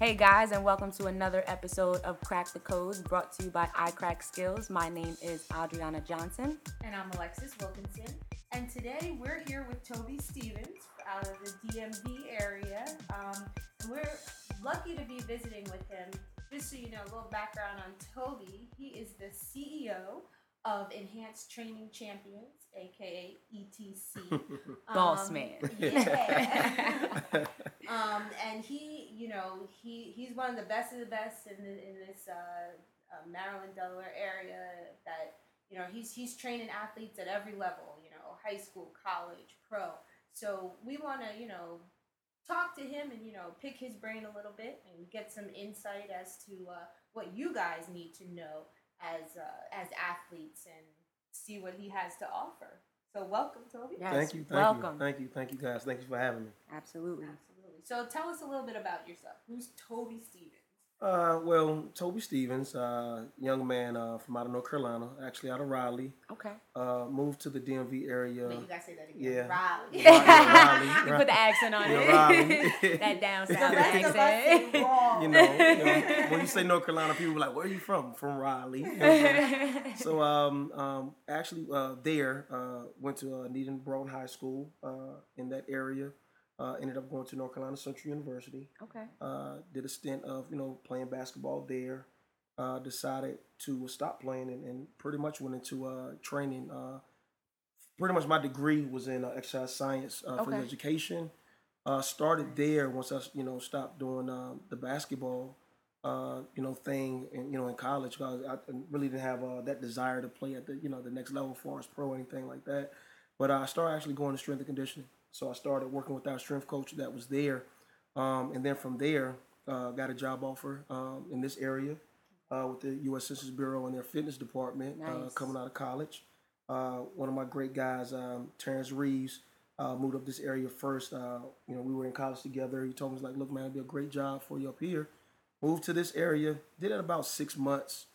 Hey guys, and welcome to another episode of Crack the Codes brought to you by iCrack Skills. My name is Adriana Johnson. And I'm Alexis Wilkinson. And today we're here with Toby Stevens out of the DMV area. Um, and we're lucky to be visiting with him. Just so you know, a little background on Toby. He is the CEO of Enhanced Training Champions, aka ETC. Boss Um, man. Yeah. um, and he, you know, he he's one of the best of the best in the, in this uh, uh, Maryland, Delaware area. That you know, he's he's training athletes at every level. You know, high school, college, pro. So we want to, you know, talk to him and you know pick his brain a little bit and get some insight as to uh, what you guys need to know as uh, as athletes and see what he has to offer. So welcome, Toby. Yes, Thank you, thank welcome. you, thank you, thank you, guys. Thank you for having me. Absolutely. Absolutely. So tell us a little bit about yourself. Who's Toby Stevens? Uh, well, Toby Stevens, uh, young man uh, from out of North Carolina, actually out of Raleigh. Okay. Uh, moved to the DMV area. Wait, you gotta say that again. yeah. Raleigh. Yeah, you put the accent on Yeah, it. Raleigh. that down south rest of us accent. wrong. You know, you know, when you say North Carolina, people are like, "Where are you from?" From Raleigh. You know what I'm saying? so, um, um, actually, uh, there uh, went to uh, Needham Broughton High School uh, in that area. Uh, ended up going to North Carolina Central University. okay. uh, did a stint of you know playing basketball there. Uh, decided to stop playing and, and pretty much went into uh, training. Uh, pretty much my degree was in uh, exercise science uh, for education. Uh, started there once I you know stopped doing um, the basketball uh, you know thing and you know in college 'cause I really didn't have uh, that desire to play at the you know the next level for as pro or anything like that. But I started actually going to strength and conditioning. So I started working with our strength coach that was there, um, and then from there uh, got a job offer um, in this area uh, with the U.S. Census Bureau and their fitness department uh, coming out of college. Uh, one of my great guys, um, Terrence Reeves, uh, moved up this area first. Uh, you know, we were in college together. He told me, like, look, man, it'd be a great job for you up here. Moved to this area, did it about six months.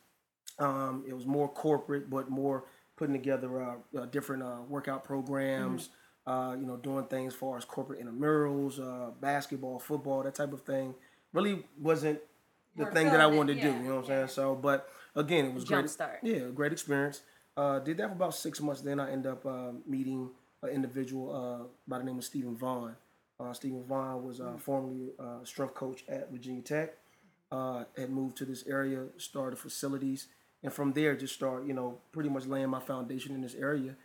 Um, it was more corporate, but more putting together uh, uh, different uh, workout programs, uh, you know, doing things as far as corporate intramurals, uh, basketball, football, that type of thing. Really wasn't the More thing that I wanted to do. You know what I'm yeah. saying? So, but again, it was great. Jumpstart. Yeah, great experience. Uh, did that for about six months. Then I end up uh, meeting an individual uh, by the name of Stephen Vaughn. Uh, Stephen Vaughn was uh, formerly a strength coach at Virginia Tech. Uh, had moved to this area, started facilities, and from there just started, you know, pretty much laying my foundation in this area.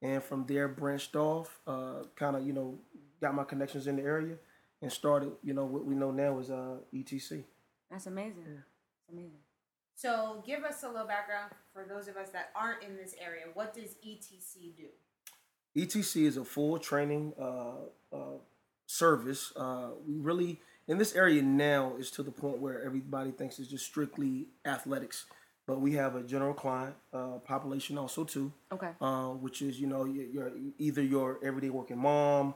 And from there branched off, uh, kind of, you know, got my connections in the area, and started, you know, what we know now is uh, ETC. That's amazing. That's amazing. So give us a little background for those of us that aren't in this area. What does ETC do? ETC is a full training uh, uh, service. Uh, we really in this area now is to the point where everybody thinks it's just strictly athletics, but we have a general client uh, population also too, Okay. uh, which is you know your, your either your everyday working mom,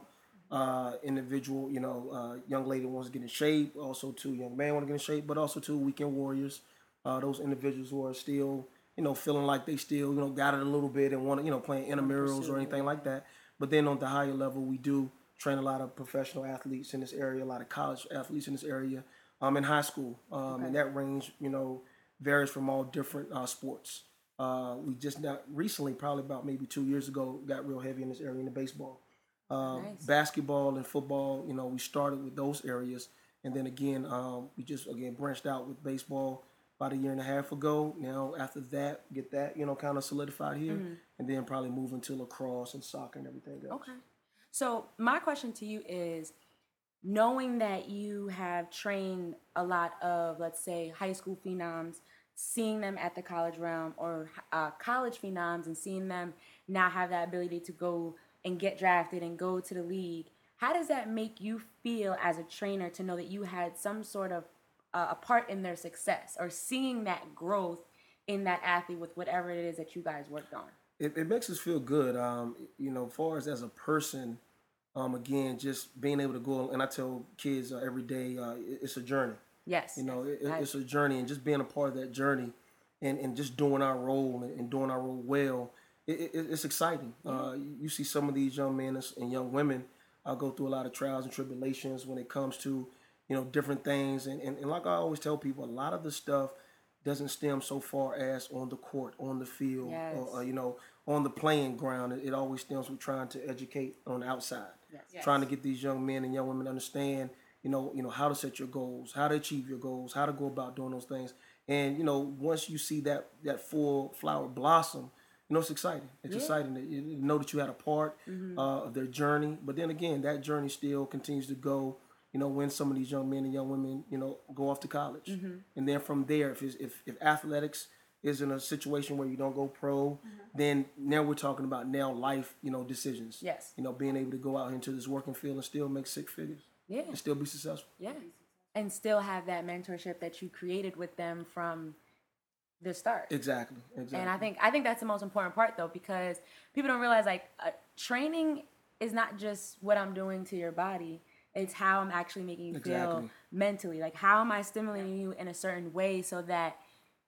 uh, individual you know uh, young lady wants to get in shape, also too young man want to get in shape, but also too weekend warriors, uh, those individuals who are still you know feeling like they still you know got it a little bit and want to you know playing intramurals or anything like that. But then on the higher level, we do train a lot of professional athletes in this area, a lot of college athletes in this area, um, in high school, um, and that range you know varies from all different uh, sports. Uh, we just not recently, probably about maybe two years ago, got real heavy in this area in the baseball. Uh, Nice. Basketball and football, you know, we started with those areas, and then again, um, we just again branched out with baseball about a year and a half ago. Now, after that, get that you know kind of solidified here, and then probably move into lacrosse and soccer and everything else. Okay. So my question to you is knowing that you have trained a lot of let's say high school phenoms seeing them at the college realm or uh, college phenoms and seeing them now have that ability to go and get drafted and go to the league how does that make you feel as a trainer to know that you had some sort of uh, a part in their success or seeing that growth in that athlete with whatever it is that you guys worked on it, it makes us feel good. Um, you know, far as as a person, um, again, just being able to go and I tell kids uh, every day, uh, it's a journey. Yes You know, it, it- it's a journey, and just being a part of that journey, and, and just doing our role and, doing our role well, it, it, it's exciting. Uh, you, you see some of these young men and young women uh, go through a lot of trials and tribulations when it comes to you know, different things. And, and, and like I always tell people, a lot of the stuff doesn't stem so far as on the court, on the field, Yes. or, or, you know, on the playing ground. It, it always stems with trying to educate on the outside, Yes. trying to get these young men and young women to understand, you know, you know how to set your goals, how to achieve your goals, how to go about doing those things. And you know, once you see that that full flower blossom, you know, it's exciting. It's exciting to you know that you had a part mm-hmm. uh, of their journey. But then again, that journey still continues to go. You know, when some of these young men and young women, you know, go off to college, mm-hmm. and then from there, if it's, if if athletics is in a situation where you don't go pro, mm-hmm. then now we're talking about now life, you know, decisions. Yes. You know, being able to go out into this working field and still make six figures Yeah. and still be successful. Yeah. And still have that mentorship that you created with them from the start. Exactly. Exactly. And I think I think that's the most important part though because people don't realize like uh, training is not just what I'm doing to your body. It's how I'm actually making you feel mentally. Like how am I stimulating you in a certain way so that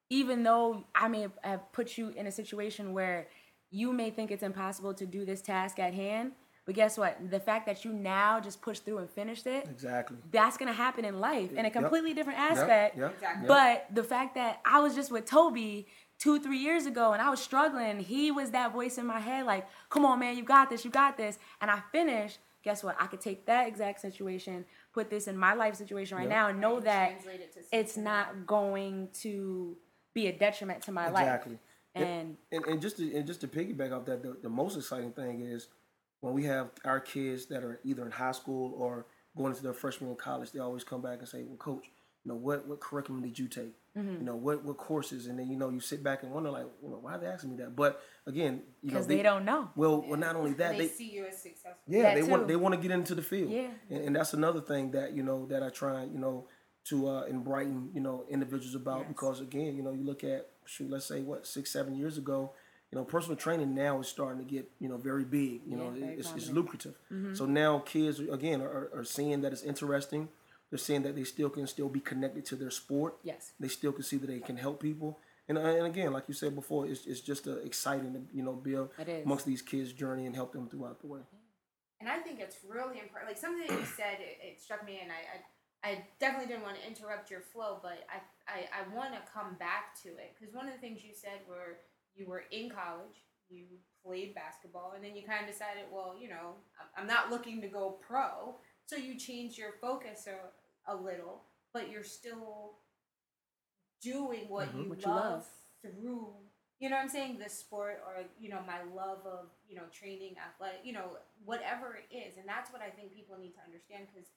even though I may have put you in a situation where you may think it's impossible to do this task at hand, but guess what? The fact that you now just pushed through and finished it, exactly. that's gonna happen in life in a completely different aspect. Yep. Exactly. But the fact that I was just with Toby two, three years ago and I was struggling, he was that voice in my head, like, come on, man, you got this, you got this. And I finished, guess what? I could take that exact situation, put this in my life situation right Yep. now, and know And that it it's not going to be a detriment to my Exactly. life. And And, and just to and just to piggyback off that, the, the most exciting thing is when we have our kids that are either in high school or going into their freshman in college, they always come back and say, "Well, coach, you know what what curriculum did you take? Mm-hmm. You know what what courses?" And then you know you sit back and wonder like, well, "Why are they asking me that?" But again, you know because they, don't know. Well, well, not only that, they, they see you as successful. yeah, That they want they want to get into the field. Yeah. and, and that's another thing that you know that I try you know to uh, and brighten you know individuals about Yes. because again you know you look at shoot let's say what six seven years ago you know personal training now is starting to get you know very big you know very it's, it's prominent. lucrative so now kids again are, are seeing that it's interesting they're seeing that they still can still be connected to their sport Yes. they still can see that they can help people and, uh, and again like you said before it's, it's just uh, exciting to you know be a- It is. amongst these kids journey and help them throughout the way And I think it's really important. Like something that you said, it, it struck me, and I, I, I definitely didn't want to interrupt your flow, but I, I, I want to come back to it because one of the things you said were you were in college, you played basketball, and then you kind of decided, well, you know, I'm- not looking to go pro, so you changed your focus a, a little, but you're still doing what mm-hmm, you, What you love, love. through you know what I'm saying? The sport or you know my love of you know training athletic you know whatever it is. And that's what I think people need to understand because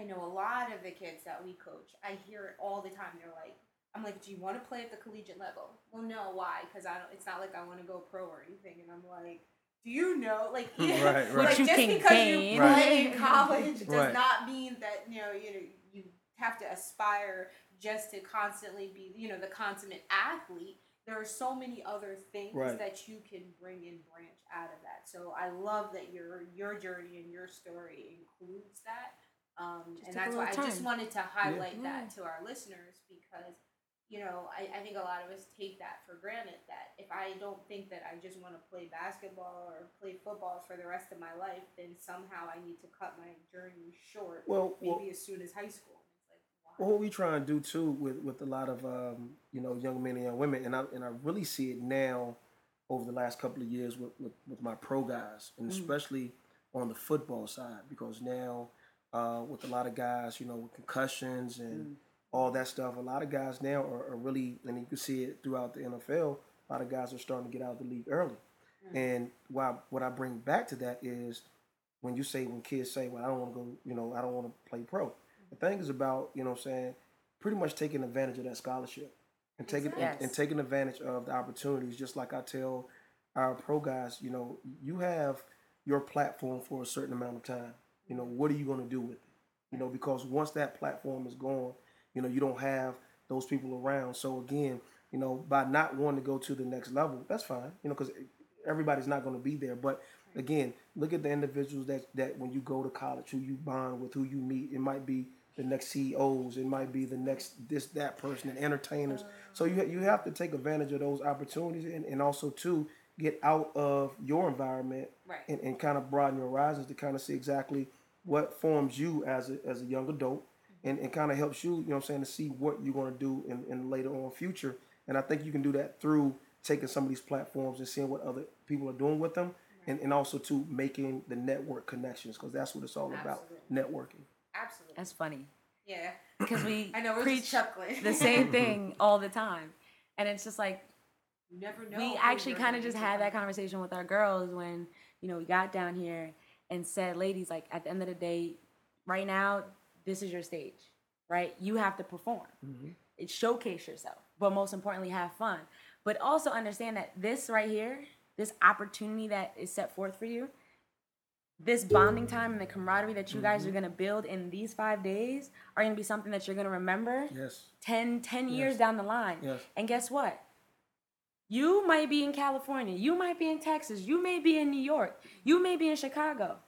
I know a lot of the kids that we coach I hear it all the time. They're like I'm like do you want to play at the collegiate level well no why because I don't it's not like I want to go pro or anything and I'm like do you know like Right, right. like you just because gain. you play in college does Right. not mean that you know you know you have to aspire just to constantly be you know the consummate athlete there are so many other things Right. that you can bring and branch out of that so i love that your your journey and your story includes that um, and that's why i just wanted to highlight Yeah. that to our listeners because you know I, I think a lot of us take that for granted that if i don't think that i just want to play basketball or play football for the rest of my life then somehow i need to cut my journey short Well, well- maybe as soon as high school. Like wow. Well, what we try and do too with, with a lot of um, you know young men and young women, and I and I really see it now over the last couple of years with, with, with my pro guys, and especially on the football side, because now uh, with a lot of guys, you know, with concussions and all that stuff, a lot of guys now are, are really, and you can see it throughout the NFL. A lot of guys are starting to get out of the league early, mm. and why what I bring back to that is when you say when kids say, "Well, I don't want to go," you know, I don't want to play pro. The thing is about you know what I'm saying pretty much taking advantage of that scholarship and taking and, and taking advantage of the opportunities. Just like I tell our pro guys, you know, you have your platform for a certain amount of time. You know, what are you going to do with it? You know, because once that platform is gone, you know, you don't have those people around. So again, you know, by not wanting to go to the next level, that's fine. You know, because everybody's not going to be there. But again, look at the individuals that that when you go to college, who you bond with, who you meet. It might be the next CEOs. It might be the next this that person and entertainers. So you you have to take advantage of those opportunities and, and also to get out of your environment Right. and, and kind of broaden your horizons to kind of see exactly what forms you as a, as a young adult and, and kind of helps you, you know what I'm saying, to see what you're going to do in, in later on future. And I think you can do that through taking some of these platforms and seeing what other people are doing with them, and, and also to making the network connections because that's what it's all about, networking. Absolutely. That's funny Yeah. because we I know we're preach chuckling. the same thing all the time, and it's just like You never know. we actually kind of just had that conversation with our girls when you know we got down here and said ladies like at the end of the day right now this is your stage right you have to perform mm-hmm. it showcase yourself but most importantly have fun but also understand that this right here this opportunity that is set forth for you this bonding time and the camaraderie that you guys are mm-hmm. going to build in these five days are going to be something that you're going to remember Yes. 10, 10 years Yes. down the line. Yes. And guess what? You might be in California. You might be in Texas. You may be in New York. You may be in Chicago.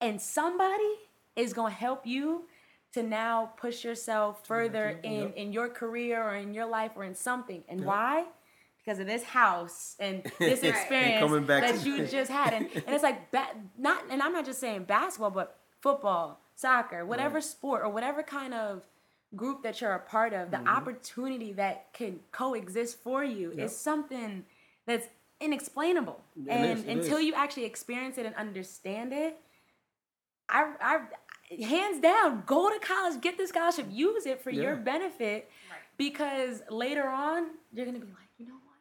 And somebody is going to help you to now push yourself further you. in, in your career or in your life or in something. And why? Because of this house and this experience back that you just had. And, and it's like, ba- not, and I'm not just saying basketball, but football, soccer, whatever sport or whatever kind of group that you're a part of, the Mm-hmm. opportunity that can coexist for you Yep. is something that's inexplainable. It and is, until is. you actually experience it and understand it, I, I, hands down, go to college, get the scholarship, use it for your benefit, Right. because later on you're gonna be like, you know what,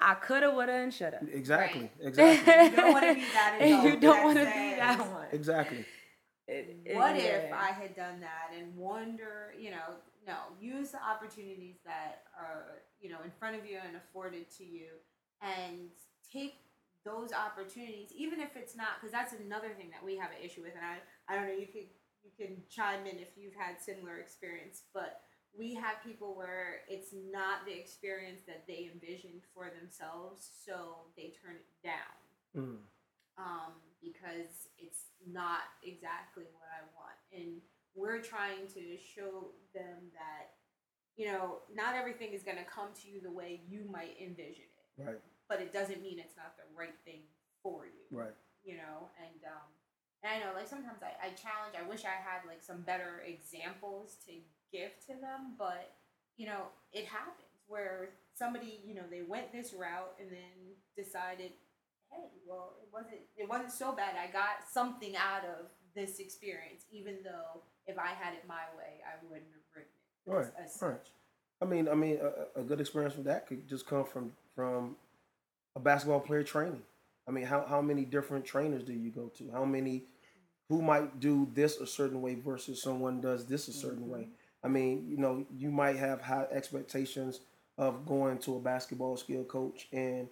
I coulda, woulda, and shoulda. Exactly. Right. Exactly. You don't want to be that And you don't want to be that one. exactly. It- it- What if. I had done that and wonder, you know, no, use the opportunities that are, you know, in front of you and afforded to you and take those opportunities, even if it's not, because that's another thing that we have an issue with. And I, I don't know, you could, you can chime in if you've had similar experience, but we have people where it's not the experience that they envisioned for themselves, so they turn it down Mm. um, because it's not exactly what I want. And we're trying to show them that, you know, not everything is going to come to you the way you might envision it, Right. but it doesn't mean it's not the right thing for you, Right. you know? And, um, and I know, like, sometimes I, I challenge, I wish I had, like, some better examples to give to them, but, you know, it happens where somebody, you know, they went this route and then decided, hey, well, it wasn't it wasn't so bad. I got something out of this experience, even though if I had it my way, I wouldn't have written it. Right. As, as Right. I mean, I mean, a, a good experience from that could just come from from a basketball player training. I mean, how how many different trainers do you go to? How many who might do this a certain way versus someone does this a certain mm-hmm. way? I mean, you know, you might have high expectations of going to a basketball skill coach, and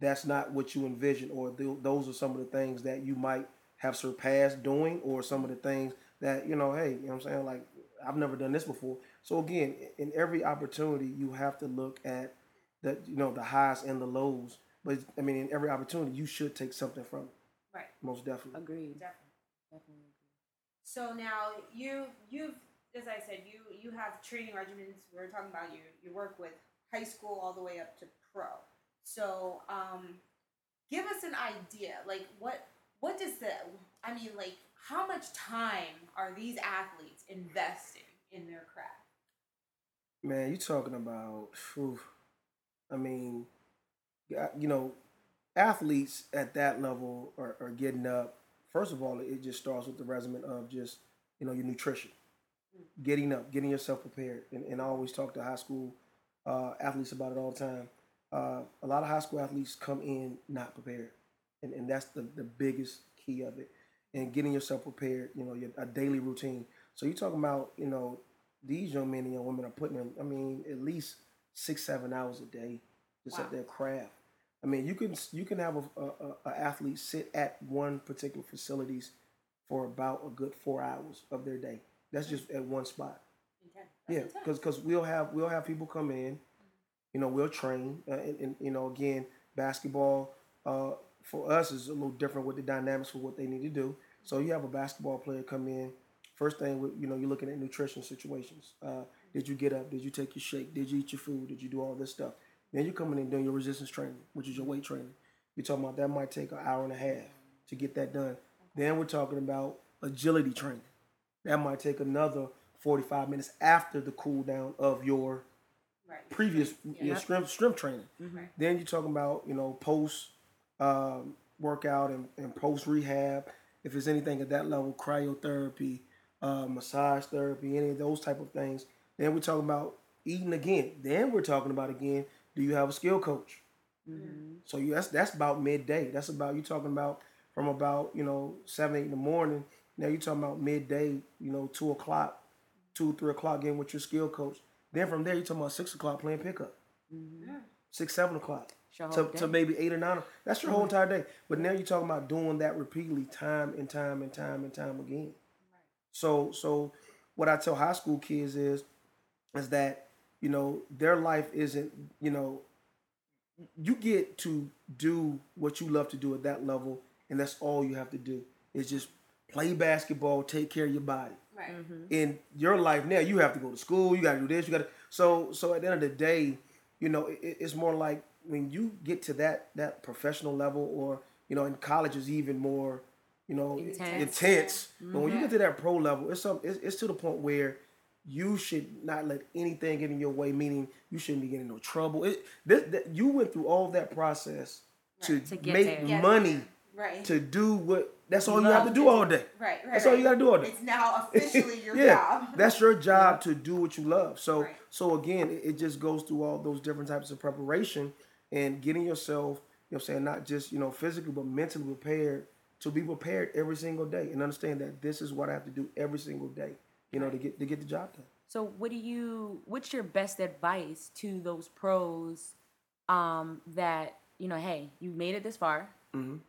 that's not what you envision, or th- those are some of the things that you might have surpassed doing, or some of the things that you know, hey, you know what I'm saying? Like, I've never done this before. So again, in every opportunity, you have to look at the you know the highs and the lows. But I mean, in every opportunity, you should take something from it. Right. Most definitely. Agreed. Definitely. Definitely. So now you you've as I said, you you have training regimens. We are talking about you. You work with high school all the way up to pro. So um, give us an idea. Like what what does the I mean like how much time are these athletes investing in their craft? Man, you talking about? Whew, I mean, you know, athletes at that level are, are getting up. First of all, it just starts with the regimen of just you know your nutrition, getting up, getting yourself prepared, and, and I always talk to high school uh, athletes about it all the time. Uh, a lot of high school athletes come in not prepared, and, and that's the, the biggest key of it. And getting yourself prepared, you know, your, a daily routine. So you're talking about, you know, these young men and young women are putting in, I mean, at least six, seven hours a day just Wow. at their craft. I mean, you can you can have a, a, a- athlete sit at one particular facilities for about a good four hours of their day. That's just at one spot. That's Yeah, intense. because we'll have we'll have people come in, you know, we'll train, uh, and, and you know, again, basketball uh, for us is a little different with the dynamics for what they need to do. So you have a basketball player come in. First thing, you know, you're looking at nutrition situations. Uh, did you get up? Did you take your shake? Did you eat your food? Did you do all this stuff? Then you're coming in doing your resistance training, which is your weight training. You're talking about that might take an hour and a half to get that done. Then we're talking about agility training. that might take another 45 minutes after the cool down of your Right. previous your strength strength training. Right. Then you're talking about you know post um, workout and, and post rehab. If it's anything at that level, cryotherapy, uh, massage therapy, any of those type of things. Then we're talking about eating again. Then we're talking about again. Do you have a skill coach? So you that's that's about midday. That's about you talking about from about you know seven eight in the morning. Now you're talking about midday. You know two o'clock, two three o'clock getting with your skill coach. Then from there you're talking about six o'clock playing pickup. Six seven o'clock Your to, to maybe eight or nine. That's your whole entire day. But now you're talking about doing that repeatedly, time and time and time and time again. So so what I tell high school kids is is that you know their life isn't you know you get to do what you love to do at that level and that's all you have to do is just play basketball take care of your body Right. Mm-hmm. in your life now you have to go to school you got to do this you got to so so at the end of the day you know it, it's more like when you get to that that professional level or you know in college is even more you know Intense. intense but when you get mm-hmm. to that pro level it's some it's, it's to the point where you should not let anything get in your way meaning you shouldn't be getting no trouble it this, that you went through all that process to, To get make there. Money Right. to do what that's all you have to do to all day Right. Right. that's all you got to do all day It's now officially your yeah, job. that's your job to do what you love. So, Right. so again, it, it just goes through all those different types of preparation and getting yourself, you know, saying not just you know physically but mentally prepared to be prepared every single day and understand that this is what I have to do every single day, you know, to get to get the job done. So what do you what's your best advice to those pros um that, you know, hey, you made it this far. Mhm.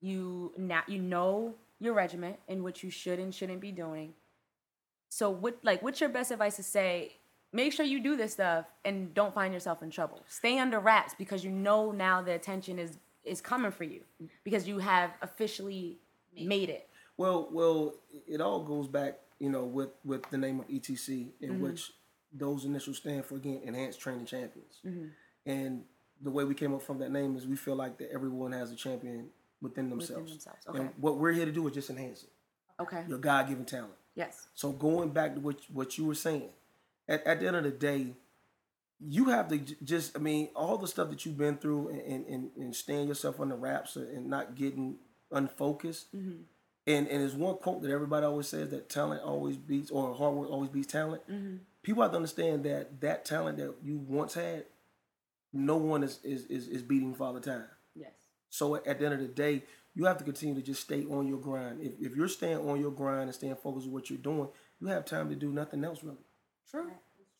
You now you know your regiment and what you should and shouldn't be doing. So what like what's your best advice to say make sure you do this stuff and don't find yourself in trouble. Stay under wraps because you know now the attention is is coming for you because you have officially made it. Well, well, it all goes back, you know, with with the name of ETC, in which those initials stand for again, Enhanced Training Champions. And the way we came up from that name is we feel like that everyone has a champion within themselves. themselves, And what we're here to do is just enhance it, Okay. your God given talent. Yes. So going back to what what you were saying, at, at the end of the day, you have to just I mean all the stuff that you've been through and and, and, and staying yourself under wraps and not getting unfocused. Mm-hmm. And and there's one quote that everybody always says that talent always beats or hard work always beats talent. Mm-hmm. People have to understand that that talent that you once had, no one is is is, is beating the time. Yes. So at the end of the day, you have to continue to just stay on your grind. If, if you're staying on your grind and staying focused on what you're doing, you have time to do nothing else really. True.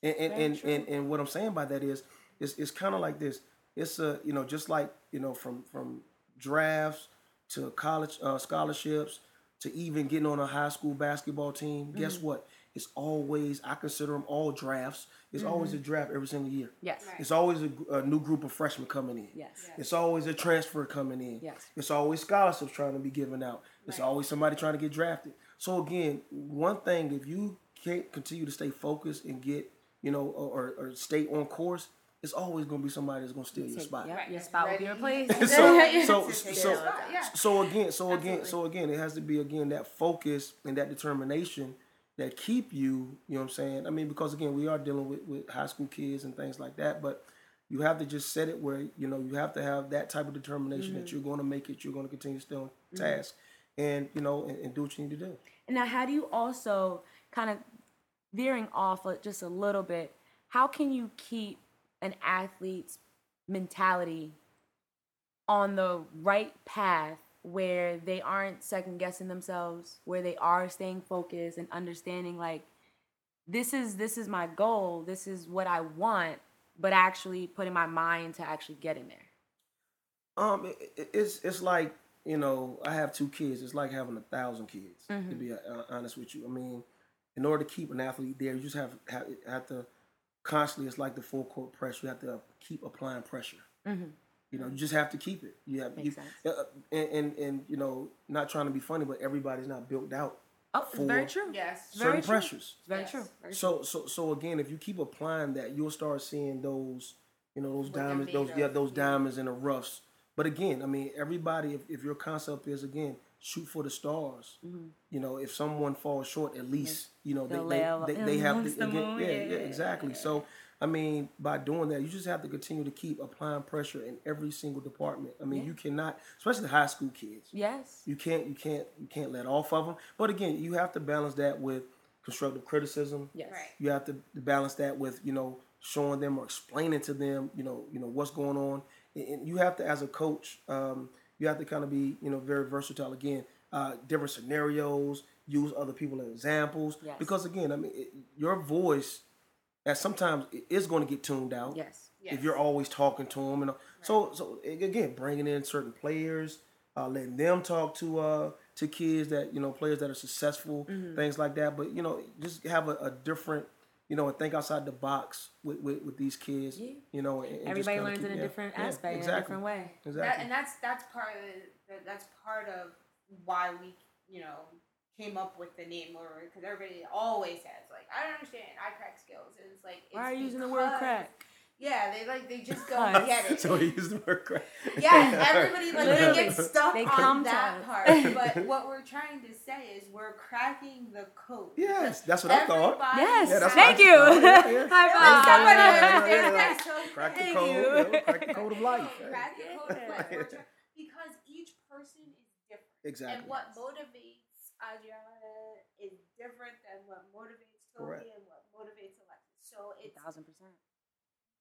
And and, and, true. and, and what I'm saying by that is, it's, it's kind of like this. It's a you know just like you know from from drafts to college uh, scholarships to even getting on a high school basketball team. Mm-hmm. Guess what? It's always I consider them all drafts. It's always Mm-hmm. a draft every single year. Yes. Right. It's always a, a new group of freshmen coming in. Yes. It's always a transfer coming in. Yes. It's always scholarships trying to be given out. It's always somebody trying to get drafted. So again, one thing if you can't continue to stay focused and get, you know, or, or stay on course, it's always going to be somebody that's going to steal your spot. Yep, Right. your spot will be replaced. so so To so so, your so again so again so again it has to be again that focus and that determination that keep you you know what i'm saying i mean because again we are dealing with, with high school kids and things like that but you have to just set it where you know you have to have that type of determination that mm-hmm. you're going to make it you're going to continue to stay on mm-hmm. task and you know and, and do what you need to do Now, how do you also kind of veering off just a little bit? How can you keep an athlete's mentality on the right path where they aren't second guessing themselves, where they are staying focused and understanding like this is this is my goal, this is what I want, but actually putting my mind to actually getting there. Um, it, it- it's it's like you know I have two kids. It's like having a thousand kids. To be honest with you, I mean, in order to keep an athlete there, you just have have, have to constantly. It's like the full court press. You have to keep applying pressure. You know, you just have to keep it. You have Makes you, sense. uh, and, and and you know, not trying to be funny, but everybody's not built out Oh, it's very true. Yes. Very certain true. pressures. It's very Yes. true. Very So so so again, if you keep applying that, you'll start seeing those, you know, those What diamonds, those of, yeah, those yeah. diamonds in the roughs but again, I mean, everybody, if, if your concept is again shoot for the stars, you know, if someone falls short, at least you know They'll they they, they, have to, the again, moon, yeah, yeah, yeah, yeah, exactly. So. I mean, by doing that, you just have to continue to keep applying pressure in every single department. I mean, you cannot, especially the high school kids. Yes. You can't, you can't, you can't let off of them. But again, you have to balance that with constructive criticism. Yes. Right. You have to balance that with you know showing them or explaining to them you know you know what's going on. And- And you have to, as a coach, um, you have to kind of be you know very versatile. Again, uh, different scenarios, use other people as examples. Yes. Because again, I mean, it, your voice, at sometimes it is going to get tuned out Yes. if you're always talking to them and so so again bringing in certain players uh, letting them talk to uh to kids that you know players that are successful Mm-hmm. things like that but you know just have a, a different you know and think outside the box with with, with these kids Yeah. you know and, and just Everybody learns keep- in a yeah, different yeah, aspect, in a different way. exactly That, and that's that's part of the, that's part of why we you know came up with the name or because everybody always says like I don't understand I crack skills and it's like it's Why are you using the word crack? Yeah, they like they just don't Us. get it. so he used the word crack Yes, everybody like they get stuck They on that us. part. But what we're trying to say is we're cracking the code. yes that's what i thought Everybody Yes. Yeah, that's Thank what I you. thought. Yeah, yeah. High five. Yeah, yeah, understands yeah. that. So crack the Thank code you. you know, crack the code of life crack the code of life. Because each person is different. exactly And what motivates Adriana is different than what motivates Toby and what motivates Alexis. So it's thousand percent.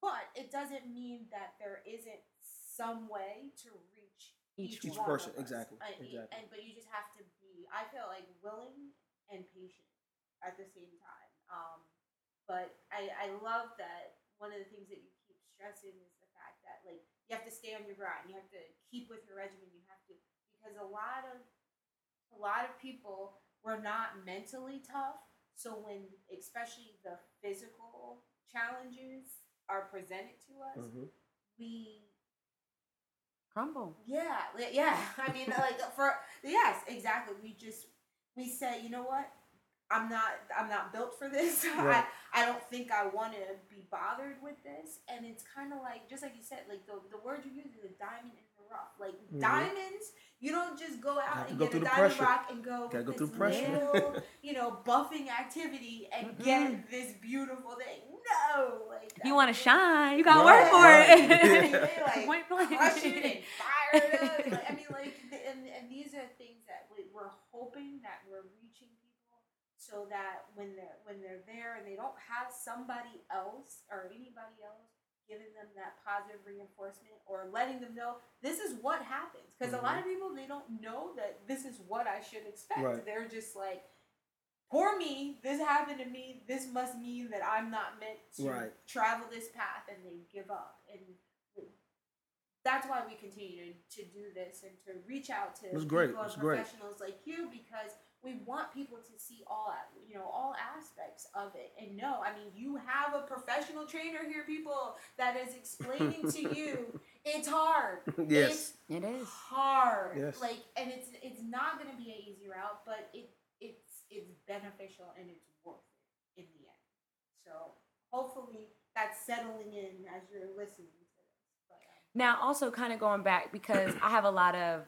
But it doesn't mean that there isn't some way to reach Each each, person, exactly, And, exactly. and but you just have to be I feel like willing and patient at the same time. Um but I, I love that one of the things that you keep stressing is the fact that like you have to stay on your grind. You have to keep with your regimen. You have to because a lot of a lot of people were not mentally tough. So when especially the physical challenges are presented to us, Mhm. we Crumble. yeah, yeah. I mean, like for yes, exactly. We just we say, you know what? I'm not. I'm not built for this. Right. I, I don't think I want to be bothered with this. And it's kind of like, just like you said, like the the word you use is a diamond in the rough. Like Mhm. diamonds, you don't just go out and go get a diamond pressure. rock and go Gotta go this through pressure. little, you know, buffing activity and get this beautiful thing. No, like If you want to shine, you gotta Right, work for right. I mean, it. they, like, Point blank. crush it and fire it up. Like, I mean, like, the, and, and these are things that we, we're hoping that we're reaching people so that when they're when they're there and they don't have somebody else or anybody else giving them that positive reinforcement or letting them know this is what happens because a lot of people they don't know that this is what I should expect. Right. They're just like. Poor me, this happened to me. This must mean that I'm not meant to Right. travel this path, and they give up. And that's why we continue to, to do this and to reach out to people and It's great. professionals like you because we want people to see all you know all aspects of it and no I mean, you have a professional trainer here, people that is explaining to you it's hard. Yes. It's It is. hard. Yes. Like, and it's it's not going to be an easy route, but it it's it's beneficial and it's worth it in the end. So hopefully that's settling in as you're listening to this. But, um, Now, also kind of going back because I have a lot of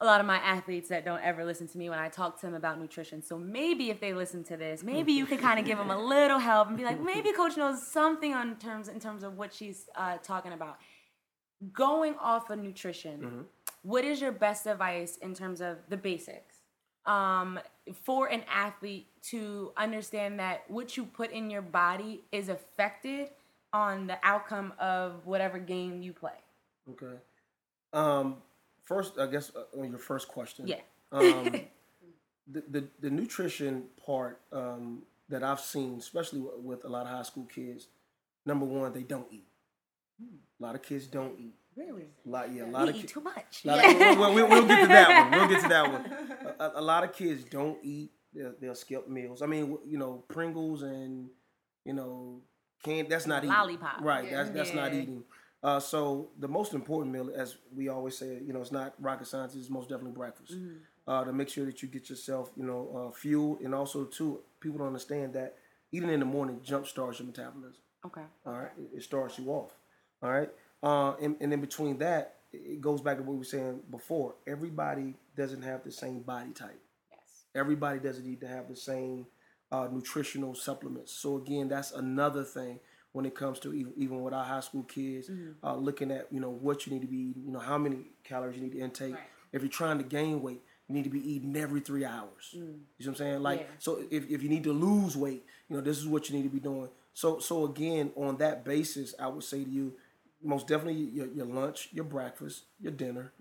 a lot of my athletes that don't ever listen to me when I talk to them about nutrition. So maybe if they listen to this, maybe you could kind of give them a little help and be like, maybe coach knows something on terms in terms of what she's uh, talking about. Going off of nutrition, what is your best advice in terms of the basics um, for an athlete to understand that what you put in your body is affected on the outcome of whatever game you play? Okay. Um, first, I guess uh, on your first question. Yeah. Um, the, the the nutrition part um, that I've seen, especially with, with a lot of high school kids, number one, they don't eat. A lot of kids don't eat. Really? A lot, yeah, a We lot of eat kids. too much. lot of- we'll, we'll, we'll get to that one. We'll get to that one. A, a- a lot of kids don't eat. They'll, they'll skip meals. I mean, you know, Pringles and you know, can that's not eating. Lollipop. Right. Yeah. That's that's not eating. Uh, so the most important meal, as we always say, you know, it's not rocket science. It's most definitely breakfast. Uh, to make sure that you get yourself, you know, uh, fueled, and also too, people don't understand that eating in the morning jump starts your metabolism. Okay. All right, it, it starts you off. All right, uh, and, and in between that, it goes back to what we were saying before. Everybody doesn't have the same body type. Yes. Everybody doesn't need to have the same uh, nutritional supplements. So again, that's another thing when it comes to even, even with our high school kids, uh, looking at you know what you need to be eating, you know how many calories you need to intake. Right. If you're trying to gain weight, you need to be eating every three hours. You know what I'm saying? Like Yeah. so, if, if you need to lose weight, you know this is what you need to be doing. So so again, on that basis, I would say to you, most definitely your, your lunch, your breakfast, your dinner,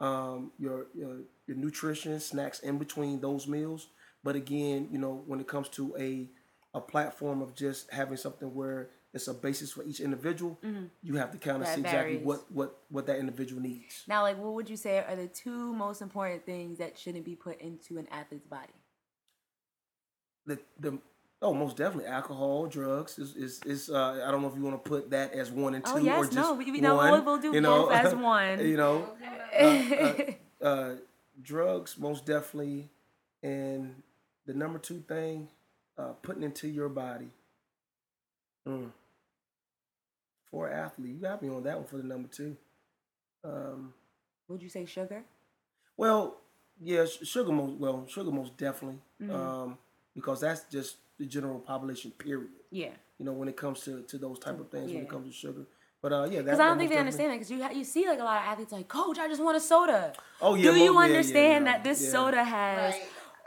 um, your, your your nutrition, snacks in between those meals. But again, you know, when it comes to a a platform of just having something where it's a basis for each individual, you have to kind of That see exactly what what what that individual needs. Now, like, what would you say are the two most important things that shouldn't be put into an athlete's body? The the oh, most definitely alcohol, drugs is is, is uh, I don't know if you want to put that as one and two Oh, yes, or just no, we- we know one, we'll- we'll do you know, both as one. you know, uh, uh, drugs most definitely, and the number two thing, uh, putting into your body. Mm. For athlete, you got me on that one for the number two. Um, would you say sugar? well, yeah, sugar most well, sugar most definitely, Mm-hmm. um, because that's just the general population. Period. Yeah. You know, when it comes to, to those type of things, when it comes to sugar. But uh, yeah, Because I don't think they understand that. Because you ha- you see like a lot of athletes like, Coach, I just want a soda. Oh yeah, Do you mo- yeah, yeah, understand no, that this yeah. soda has Right.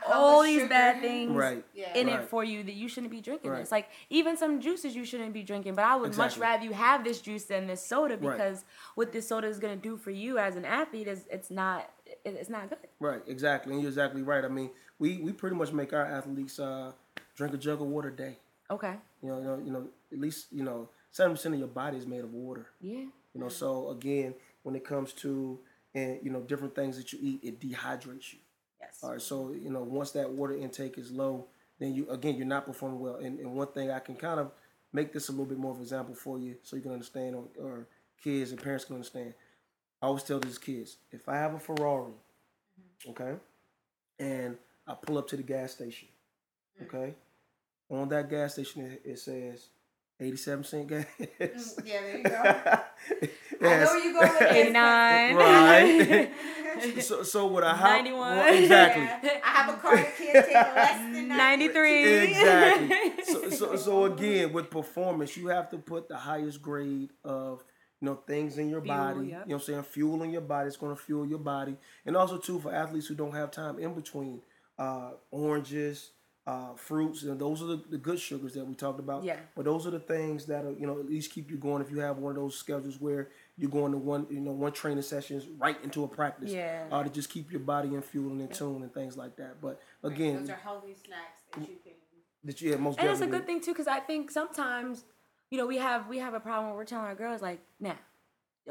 How all these sugar? bad things Right. Yeah. in Right. it for you that you shouldn't be drinking Right. this? Like even some juices you shouldn't be drinking. But I would much rather you have this juice than this soda Right. because what this soda is gonna do for you as an athlete is it's not it's not good. Right, exactly, and you're exactly right. I mean, we we pretty much make our athletes uh, drink a jug of water a day. Okay. You know, you know, you know, at least you know seven percent of your body is made of water. Yeah. You know, so again, when it comes to and you know different things that you eat, it dehydrates you. Yes. All right, so you know once that water intake is low, then you again you're not performing well. And, and one thing I can kind of make this a little bit more of an example for you, so you can understand, or, or kids and parents can understand. I always tell these kids, if I have a Ferrari, okay, and I pull up to the gas station, okay, on that gas station it, it says 87 cent gas. Mm, Yeah, there you go. It I know has- where you going with 89. Right. so, so what I have 91. well, exactly. Yeah. I have a car that can't take less than 93. exactly. So, so, so again, with performance, you have to put the highest grade of you know things in your Fuel, body. yep. You know what I'm saying? Fuel in your body. It's going to fuel your body, and also too for athletes who don't have time in between, uh, oranges. Uh, fruits and those are the, the good sugars that we talked about. Yeah. But those are the things that are, you know at least keep you going if you have one of those schedules where you're going to one you know one training sessions right into a practice. Yeah. Uh, to just keep your body in fuel and in tune and things like that. But again, Those are healthy snacks that you can. that yeah, most and it's a good thing too because i think sometimes you know we have we have a problem where we're telling our girls like nah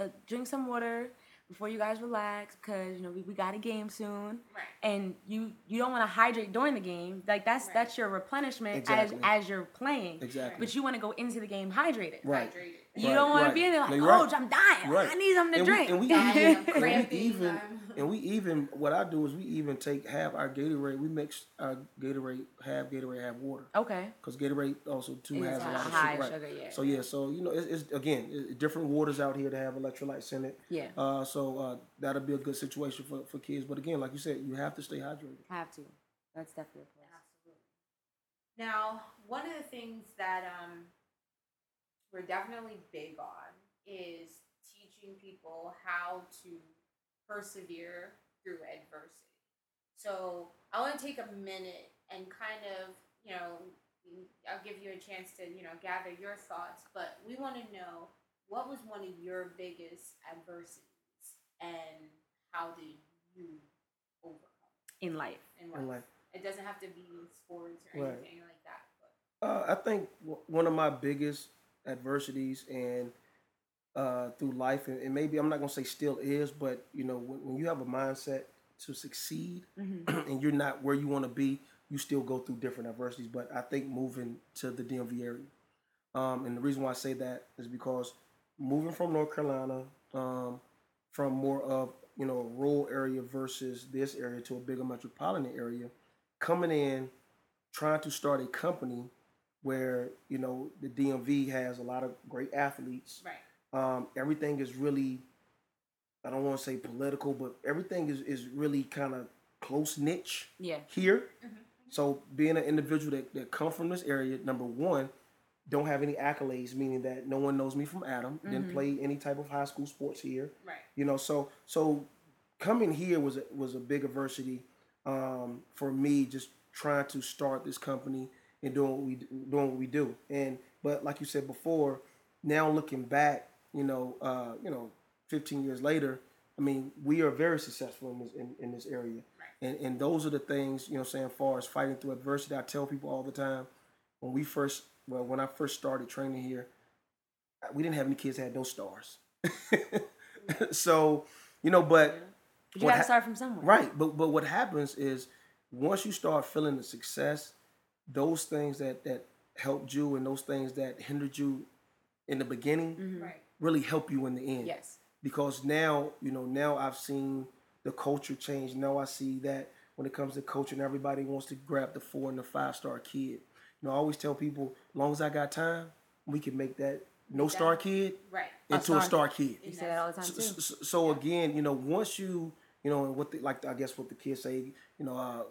uh, drink some water before you guys relax because you know we, we got a game soon Right. and you you don't want to hydrate during the game like that's Right. that's your replenishment Exactly. as as you're playing Exactly. but you want to go into the game hydrated Right. Hydrated. You Right, don't want right. to be in there like No, you're right. coach i'm dying Right. i need something to and drink We, and we Dying, even, and we cramping, even, and we even, what I do is we even take half our Gatorade. We mix our Gatorade half Gatorade, half water, okay because Gatorade also too It's has a a lot of high sugar. Right. sugar, yeah. So yeah, so you know, it's, it's again it's different waters out here that have electrolytes in it. Yeah. Uh, so uh, that'll be a good situation for, for kids. But again, like you said, you have to stay hydrated. have to that's definitely a plus Absolutely. Now, one of the things that um, we're definitely big on is teaching people how to persevere through adversity. So I want to take a minute and kind of, you know, I'll give you a chance to, you know, gather your thoughts, but we want to know what was one of your biggest adversities and how did you overcome in life it in life? And like, It doesn't have to be in sports or Right. anything like that. But Uh, I think w- one of my biggest adversities and uh, through life, and, and maybe I'm not gonna say still is, but you know, when, when you have a mindset to succeed and you're not where you want to be, you still go through different adversities. But I think moving to the DMV area, um, and the reason why I say that is because moving from North Carolina, um, from more of you know a rural area versus this area to a bigger metropolitan area, coming in, trying to start a company where you know the DMV has a lot of great athletes. right, Um, everything is really I don't want to say political, but everything is, is really kind of close niche Yeah. here. So being an individual that, that come from this area, number one, don't have any accolades, meaning that no one knows me from Adam. Didn't play any type of high school sports here. Right. You know, so so coming here was a, was a big adversity um, for me. Just trying to start this company and doing what we doing what we do. And but like you said before, now looking back, you know, uh, you know, 15 years later, I mean, we are very successful in this in, in this area. And and those are the things, you know, saying, far as fighting through adversity. I tell people all the time, when we first well, when I first started training here, we didn't have any kids that had no stars. so, you know, but But you What got to hap- start from somewhere. Right, but but what happens is once you start feeling the success, those things that that helped you and those things that hindered you in the beginning Right. really help you in the end. Yes. Because now you know now I've seen the culture change. Now I see that when it comes to coaching, everybody wants to grab the four and the five star kid. You know, I always tell people, as long as I got time, we can make that no star kid Right. into a star. star kid. You say that all the time So, too. so, so again, you know, once you, you know, what the, like I guess what the kids say, you know, uh,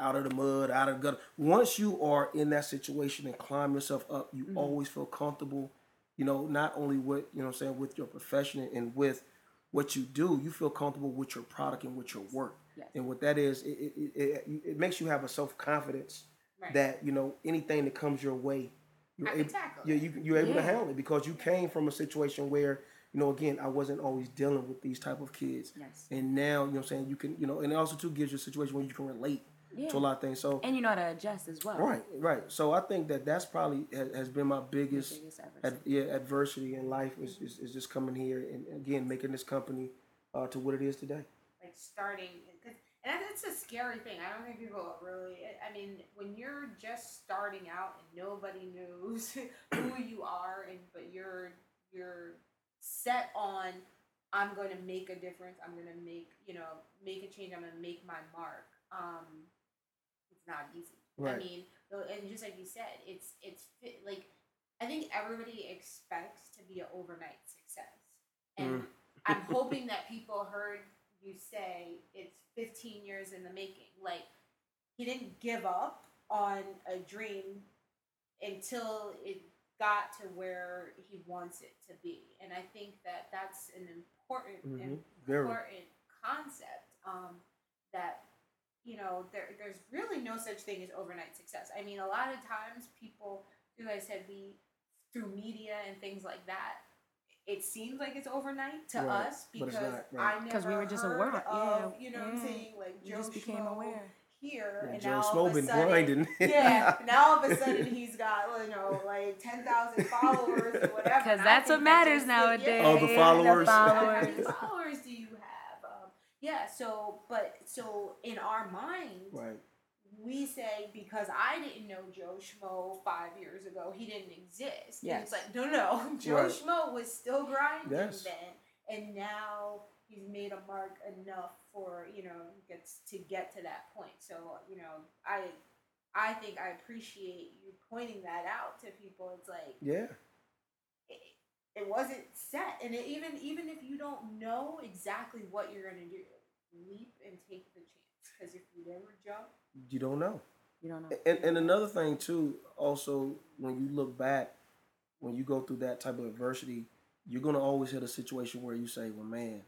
out of the mud, out of the gutter. Once you are in that situation and climb yourself up, you Mm-hmm. always feel comfortable. You know, not only with you know, what I'm saying with your profession and with what you do, you feel comfortable with your product and with your work. Yes. And what that is, it it, it, it, makes you have a self confidence Right. that you know anything that comes your way, you're I able, tackle yeah, it. you you're able to handle it because you came from a situation where you know again I wasn't always dealing with these type of kids, Yes. and now you know what I'm saying you can you know and it also too gives you a situation where you can relate Yeah. to a lot of things. So And you know how to adjust as well. right, right. So I think that that's probably has, has been my biggest, biggest adversity. ad, yeah, adversity in life is, is, is just coming here and again making this company uh, to what it is today. like starting cause, and that's a scary thing i don't think people really i mean when you're just starting out and nobody knows who you are and but you're you're set on i'm going to make a difference i'm going to make you know make a change i'm going to make my mark um it's not easy i mean and just like you said it's it's like i think everybody expects to be an overnight success and Mm. i'm hoping that people heard you say it's 15 years in the making like he didn't give up on a dream until it got to where he wants it to be and i think that that's an important Mhm. Very. important concept um, that you know there, there's really no such thing as overnight success i mean a lot of times people like i said we through media and things like that it seems like it's overnight to Right, us because not, right. I never 'Cause we were just heard aware, of, yeah, you know what I'm saying like You Joe just became Schmo aware. here Yeah, and Joe now all Schmo of a sudden, grinding. yeah now all of a sudden he's got you know like 10,000 followers or whatever Because that's what matters nowadays. yeah, Oh, the followers. The how followers. many followers do you have? Um, yeah, so but so in our mind, Right. we say because I didn't know Joe Schmo five years ago, he didn't exist. And it's like no, no, Joe Right. Schmo was still grinding Yes. then, and now he's made a mark enough for you know gets to get to that point. So you know, I I think I appreciate you pointing that out to people. It's like Yeah. it, it wasn't set and it, even even if you don't know exactly what you're going to do leap and take the chance because if you never jump You don't know. You don't know. And, and another thing too, also when you look back, when you go through that type of adversity, you're gonna always hit a situation where you say, "Well, man,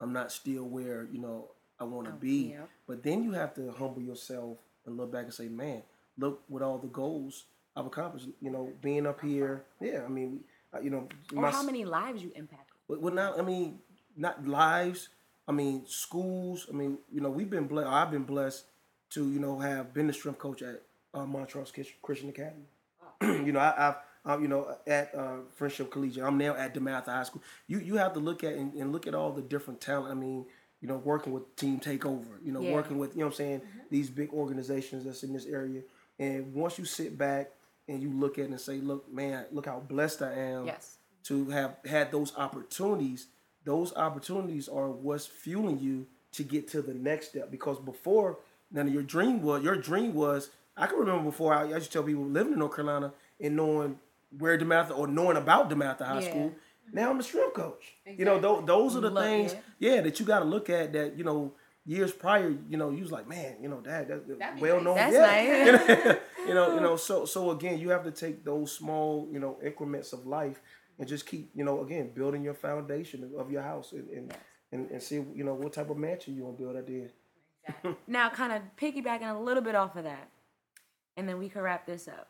I'm not still where you know I want to Oh, be." But then you have to humble yourself and look back and say, "Man, look what all the goals I've accomplished." You know, being up here, yeah. I mean, uh, you know, Or my how many lives you impact." well, now I mean, not lives. I mean, schools. I mean, you know, we've been blessed. I've been blessed to you know have been the strength coach at uh, Montrose Christian Academy. you know, I, I've, i you know at uh, Friendship Collegiate. I'm now at DeMatha High School. You you have to look at and, and look at all the different talent. I mean, you know, working with Team Takeover. You know, Yeah. working with you know what I'm saying these big organizations that's in this area. And once you sit back and you look at it and say, look, man, look how blessed I am Yes. to have had those opportunities, those opportunities are what's fueling you to get to the next step. Because before, none of your dream was your dream was. I can remember before I, I used to tell people living in North Carolina and knowing where DeMatha or knowing about DeMatha High Yeah. School, Now I'm a strength coach. You know, tho- those are the Look, things, yeah. yeah. that you got to look at. That you know, years prior, you know, you was like, man, you know, that that's well nice. known. That's yeah. nice. you know, you know. So so again, you have to take those small, you know, increments of life and just keep, you know, again, building your foundation of your house and and, and, and see, you know, what type of mansion you want to build at the end. Now, kind of piggybacking a little bit off of that, and then we can wrap this up.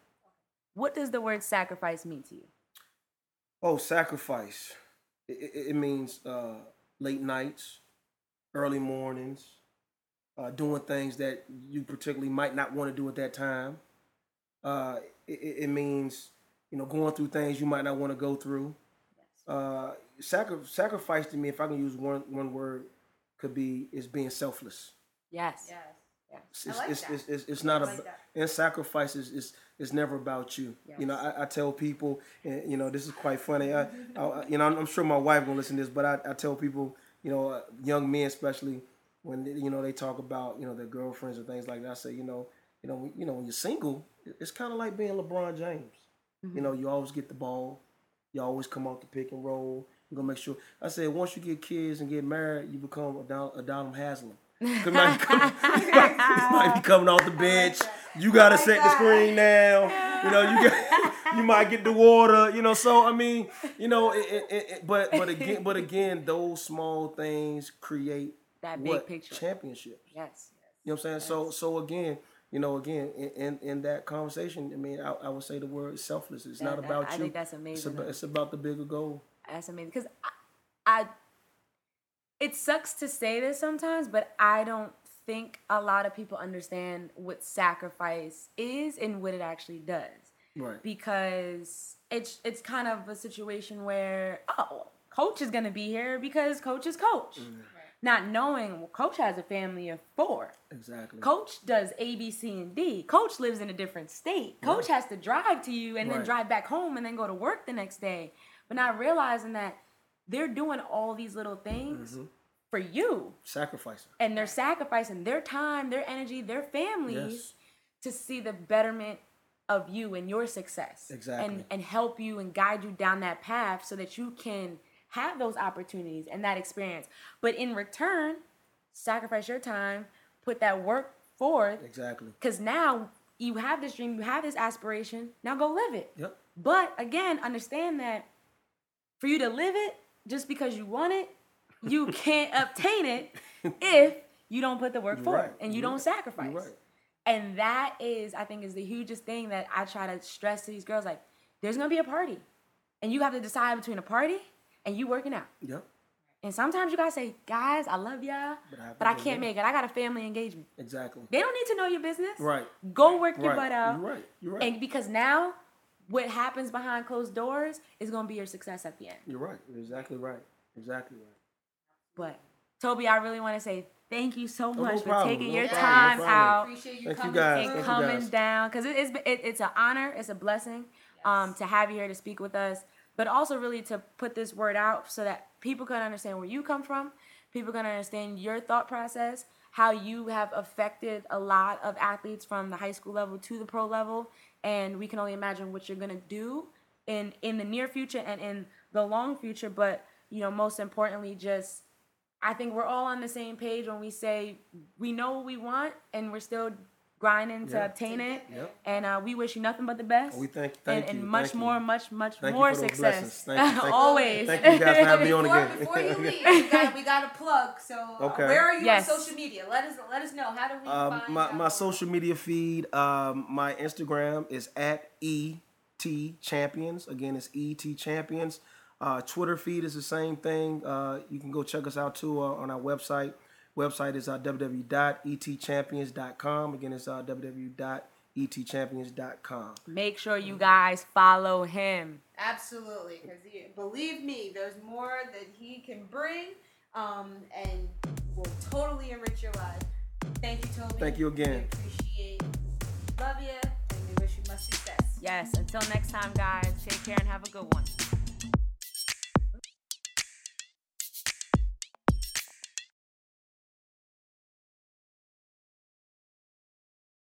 What does the word sacrifice mean to you? Oh, sacrifice. It, it, it means uh, late nights, early mornings, uh, doing things that you particularly might not want to do at that time. Uh, it it means you know going through things you might not want to go through. Uh, sacri- sacrifice to me, if I can use one one word, could be is being selfless. Yes. Yes. It's, I it's, like it's, that. it's, it's, it's not I a like that. and sacrifice is, is, is never about you. You know, I, I tell people, and you know, this is quite funny. I, I you know, I'm, I'm sure my wife gonna listen to this, but I, I tell people, you know, uh, young men especially when they- you know they talk about you know their girlfriends and things like that. I say, you know, you know, when- you know, when you're single, it's kind of like being LeBron James. Mm-hmm. You know, you always get the ball. You always come out the pick and roll. You're gonna make sure. I said once you get kids and get married, you become a Don, a Donald Haslem. You might, be coming, you might be coming off the bench. You gotta set the screen now. You know, you got, you might get the water. You know, so I mean, you know, it, it, it, but but again, but again, those small things create That big what picture. championships. Yes. You know what I'm saying? So so again, you know, again, in, in, in that conversation, I mean, I, I would say the word selfless. It's not That- about I you. think that's It's amazing. about, it's about the bigger goal. That's amazing. Because I, I, it sucks to say this sometimes, but I don't think a lot of people understand what sacrifice is and what it actually does. Right. Because it's it's kind of a situation where oh, coach is gonna be here because coach is coach, mm-hmm. Not knowing well, coach has a family of four. Exactly. Coach does A, B, C, and D. Coach lives in a different state. Coach has to drive to you and then drive back home and then go to work the next day. But not realizing that they're doing all these little things Mm-hmm. for you. Sacrificing. And they're sacrificing their time, their energy, their families Yes. to see the betterment of you and your success. Exactly. And and help you and guide you down that path so that you can have those opportunities and that experience. But in return, sacrifice your time, put that work forth Exactly. because now you have this dream, you have this aspiration. Now go live it. Yep. But again, understand that for you to live it, just because you want it, you can't obtain it if you don't put the work You're forward right. and you You're don't right. sacrifice. Right. And that is, I think, is the hugest thing that I try to stress to these girls. Like, there's gonna be a party, and you have to decide between a party and you working out. Yep. And sometimes you gotta say, guys, I love y'all, But I but I can't make it. I got a family engagement. Exactly. They don't need to know your business. Right. Go work your Right. butt out. You're right. You're right. And because now, what happens behind closed doors is gonna be your success at the end. You're right. You're exactly right. Exactly right. But Toby, I really want to say thank you so no much for problem, taking no your problem, time problem. out Appreciate you Thank you coming guys. and Thank coming guys. down because it is it, it's an honor, it's a blessing um, to have you here to speak with us, but also really to put this word out so that people can understand where you come from, people can understand your thought process, how you have affected a lot of athletes from the high school level to the pro level, and we can only imagine what you're gonna do in in the near future and in the long future. But you know, most importantly, just I think we're all on the same page when we say we know what we want and we're still grinding to Yeah. obtain it. Yep. And uh, we wish you nothing but the best. We thank, and, thank and you. much thank you. more, much, much Thank more for success. Thank you, thank. Always. Thank you guys for having me on Before, again. before you leave, we got, we got a plug. So, uh, where are you Yes. on social media? Let us let us know. How do we Um, find my, my social media feed, um, my Instagram is at ET Champions. Again, it's ET Champions. Uh, Twitter feed is the same thing. Uh, you can go check us out too uh, on our website. Website is uh, www.etchampions.com. Again, it's uh, www.etchampions.com. Make sure you guys follow him. Absolutely, because believe me, there's more that he can bring, um, and will totally enrich your life. Thank you, Toby. Thank you again. We appreciate, love you, and we wish you much success. Yes. Until next time, guys. Take care and have a good one.